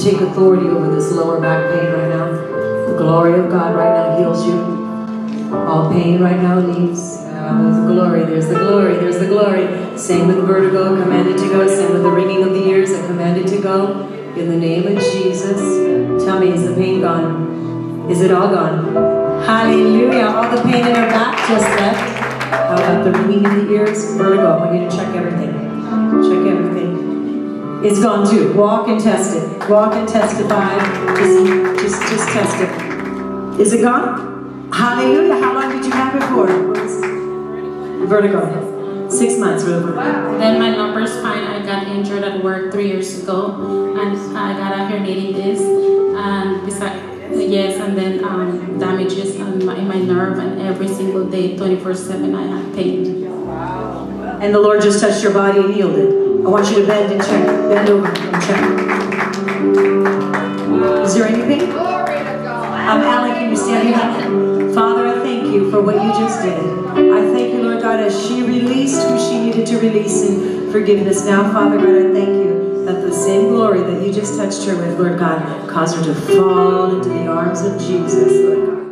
take authority over this lower back pain right now. The glory of God right now heals you. All pain right now leaves. Uh, there's the glory, there's the glory, there's the glory. Same with vertigo, commanded to go. Same with the ringing of the ears, I commanded to go. In the name of Jesus. Tell me, is the pain gone? Is it all gone? Hallelujah. All the pain in her back just left. How about the ringing in the ears? Vertigo. I want you to check everything. It's gone too. Walk and test it. Walk and testify. Just, just, just test it. Is it gone? Hallelujah. How long did you have it for? Vertigo. Six months for the vertigo. Then my lumbar spine, I got injured at work three years ago, and I got a herniating disc, and besides, yes, and then um, damages in my, my nerve, and every single day, 24/7, I had pain. And the Lord just touched your body and healed it. I want you to bend and check. Bend over and check. Is there anything? I'm Alan, can you stand up? Father, I thank you for what you just did. I thank you, Lord God, as she released who she needed to release in forgiveness. Now, Father God, I thank you that the same glory that you just touched her with, Lord God, cause her to fall into the arms of Jesus, Lord God.